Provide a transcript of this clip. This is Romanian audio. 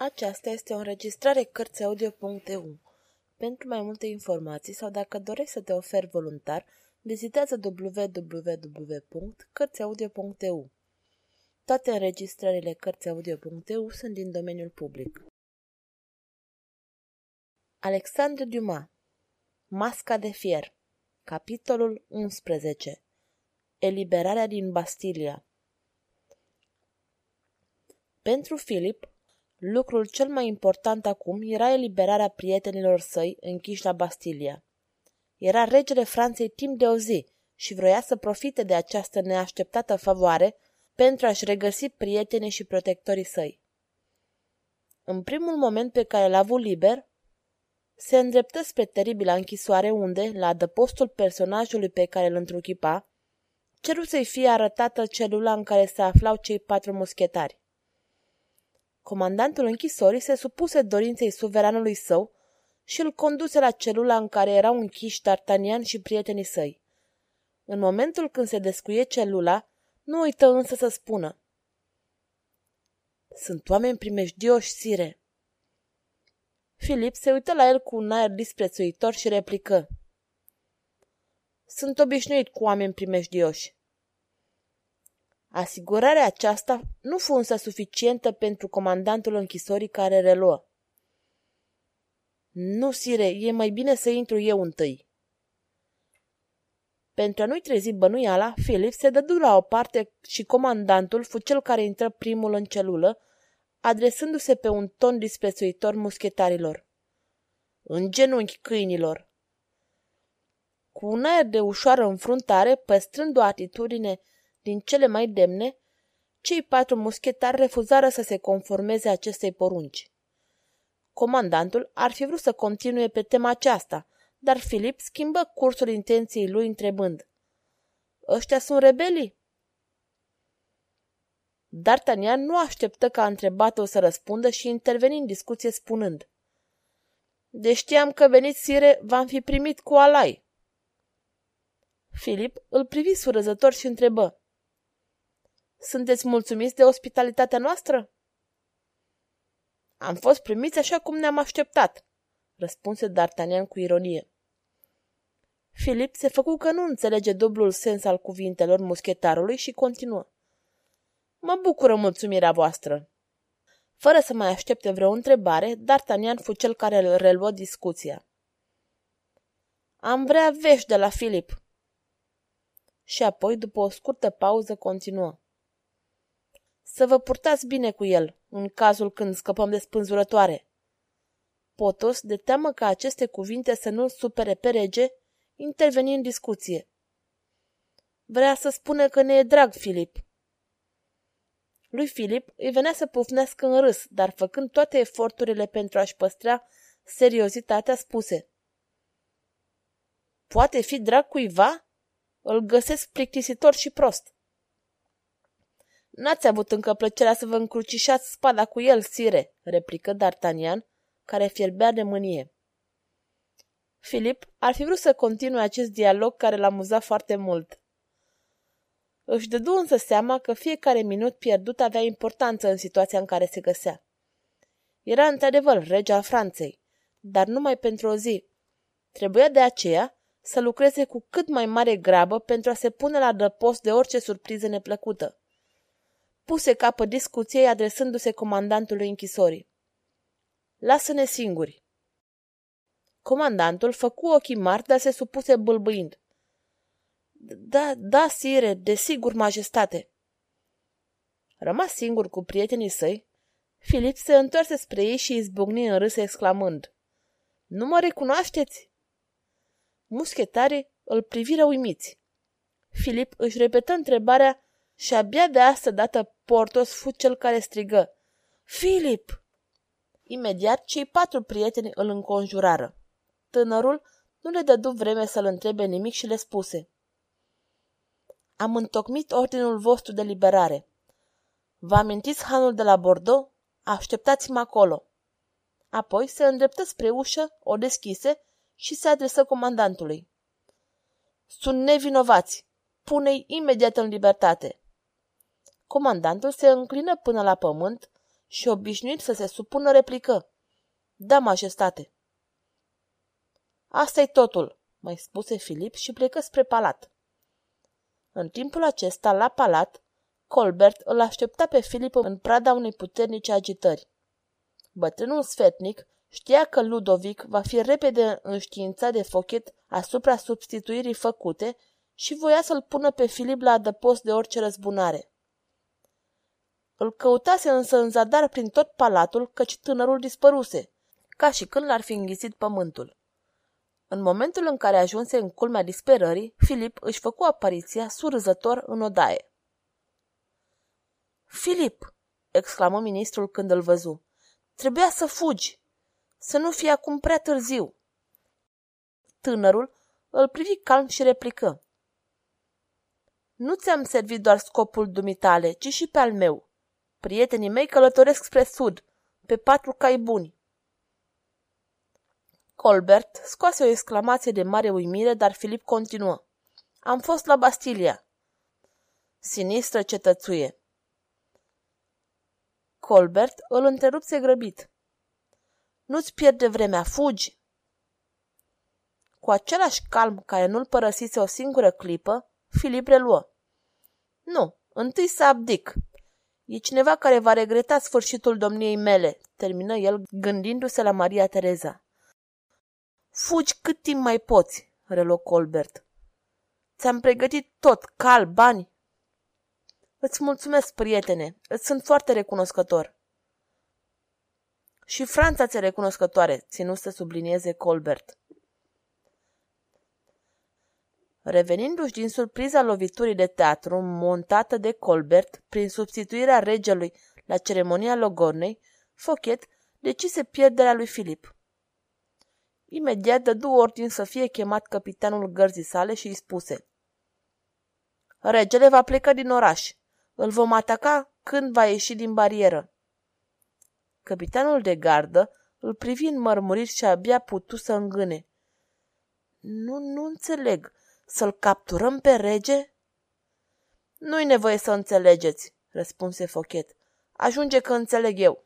Aceasta este o înregistrare Cărțiaudio.eu. Pentru mai multe informații sau dacă dorești să te oferi voluntar, vizitează www.cărțiaudio.eu. Toate înregistrările Cărțiaudio.eu sunt din domeniul public. Alexandru Dumas Masca de fier Capitolul 11 Eliberarea din Bastilia Pentru Filip, Lucrul cel mai important acum era eliberarea prietenilor săi închiși la Bastilia. Era regele Franței timp de o zi și vroia să profite de această neașteptată favoare pentru a-și regăsi prietenii și protectorii săi. În primul moment pe care l-a avut liber, se îndreptă spre teribila închisoare unde, la adăpostul personajului pe care îl întruchipa, ceru să-i fie arătată celula în care se aflau cei patru muschetari. Comandantul închisorii se supuse dorinței suveranului său și îl conduse la celula în care erau închiși D'Artagnan și prietenii săi. În momentul când se descuie celula, nu uită însă să spună. Sunt oameni primejdioși, sire. Filip se uită la el cu un aer disprețuitor și replică. Sunt obișnuit cu oameni primejdioși. Asigurarea aceasta nu fu însă suficientă pentru comandantul închisorii care reluă. Nu, sire, e mai bine să intru eu întâi. Pentru a nu-i trezi bănuiala, Filip se dădu la o parte și comandantul fu cel care intră primul în celulă, adresându-se pe un ton disprețuitor muschetarilor. În genunchi câinilor! Cu un aer de ușoară înfruntare, păstrând o atitudine din cele mai demne, cei patru muschetari refuzară să se conformeze acestei porunci. Comandantul ar fi vrut să continue pe tema aceasta, dar Filip schimbă cursul intenției lui întrebând. Ăștia sunt rebelii? D'Artagnan nu așteptă ca întrebatul să răspundă și interveni în discuție spunând. De știam că veniți, sire, v-am fi primit cu alai. Filip îl privi surăzător și întrebă. Sunteți mulțumiți de ospitalitatea noastră? Am fost primiți așa cum ne-am așteptat, răspunse D'Artagnan cu ironie. Filip se făcu că nu înțelege dublul sens al cuvintelor muschetarului și continuă. Mă bucură mulțumirea voastră. Fără să mai aștepte vreo întrebare, D'Artagnan fu cel care îl reluă discuția. Am vrea vești de la Filip. Și apoi, după o scurtă pauză, continuă. Să vă purtați bine cu el, în cazul când scăpăm de spânzurătoare. Potos, de teamă ca aceste cuvinte să nu-l supere pe rege, interveni în discuție. Vrea să spună că ne e drag, Filip. Lui Filip îi venea să pufnească în râs, dar făcând toate eforturile pentru a-și păstra seriozitatea, spuse. Poate fi drag cuiva? Îl găsesc plictisitor și prost. N-ați avut încă plăcerea să vă încrucișați spada cu el, sire, replică D'Artagnan, care fierbea de mânie. Filip ar fi vrut să continue acest dialog care l-a amuzat foarte mult. Își dădu însă seama că fiecare minut pierdut avea importanță în situația în care se găsea. Era într-adevăr rege al Franței, dar numai pentru o zi. Trebuia de aceea să lucreze cu cât mai mare grabă pentru a se pune la dăpost de orice surpriză neplăcută puse capă discuției adresându-se comandantului închisorii. Lasă-ne singuri. Comandantul făcu ochii mari, dar se supuse bâlbâind. Da, da, sire, desigur, majestate. Rămas singur cu prietenii săi, Filip se întoarse spre ei și izbucni în râs exclamând. Nu mă recunoașteți? Muschetarii îl priviră uimiți. Filip își repetă întrebarea și abia de asta dată Portos fu cel care strigă. Filip! Imediat, cei patru prieteni îl înconjurară. Tânărul nu le dădu vreme să-l întrebe nimic și le spuse. Am întocmit ordinul vostru de liberare. Vă amintiți hanul de la Bordeaux? Așteptați-mă acolo. Apoi se îndreptă spre ușă, o deschise și se adresă comandantului. Sunt nevinovați. Pune-i imediat în libertate. Comandantul se înclină până la pământ și obișnuit să se supună replică. Da, majestate. asta e totul, mai spuse Filip și plecă spre palat. În timpul acesta, la palat, Colbert îl aștepta pe Filip în prada unei puternice agitări. Bătrânul sfetnic știa că Ludovic va fi repede înștiințat de Fochet asupra substituirii făcute și voia să-l pună pe Filip la adăpost de orice răzbunare. Îl căutase însă în zadar prin tot palatul, căci tânărul dispăruse, ca și când l-ar fi înghițit pământul. În momentul în care ajunse în culmea disperării, Filip își făcu apariția surzător în odaie. Filip!" exclamă ministrul când îl văzu. Trebuia să fugi! Să nu fie acum prea târziu!" Tânărul îl privi calm și replică. Nu ți-am servit doar scopul dumitale, ci și pe al meu. Prietenii mei călătoresc spre sud, pe patru cai buni. Colbert scoase o exclamație de mare uimire, dar Filip continuă. Am fost la Bastilia. Sinistră cetățuie. Colbert îl întrerupse grăbit. Nu-ți pierde vremea, fugi! Cu același calm care nu-l părăsise o singură clipă, Filip reluă. Nu, întâi să abdic. E cineva care va regreta sfârșitul domniei mele, termină el gândindu-se la Maria Tereza. Fugi cât timp mai poți, reluă Colbert. Ți-am pregătit tot, cal, bani. Îți mulțumesc, prietene, îți sunt foarte recunoscător. Și Franța ți-e recunoscătoare, ținu să sublinieze Colbert. Revenindu-și din surpriza loviturii de teatru montată de Colbert prin substituirea regelui la ceremonia Logornei, Fochet decise pierderea lui Filip. Imediat dădu ordin să fie chemat capitanul gărzii sale și îi spuse Regele va pleca din oraș. Îl vom ataca când va ieși din barieră. Capitanul de gardă îl privi în mărmurit și abia putu să îngâne. Nu, nu înțeleg. Să-l capturăm pe rege? Nu-i nevoie să înțelegeți, răspunse Fochet. Ajunge că înțeleg eu.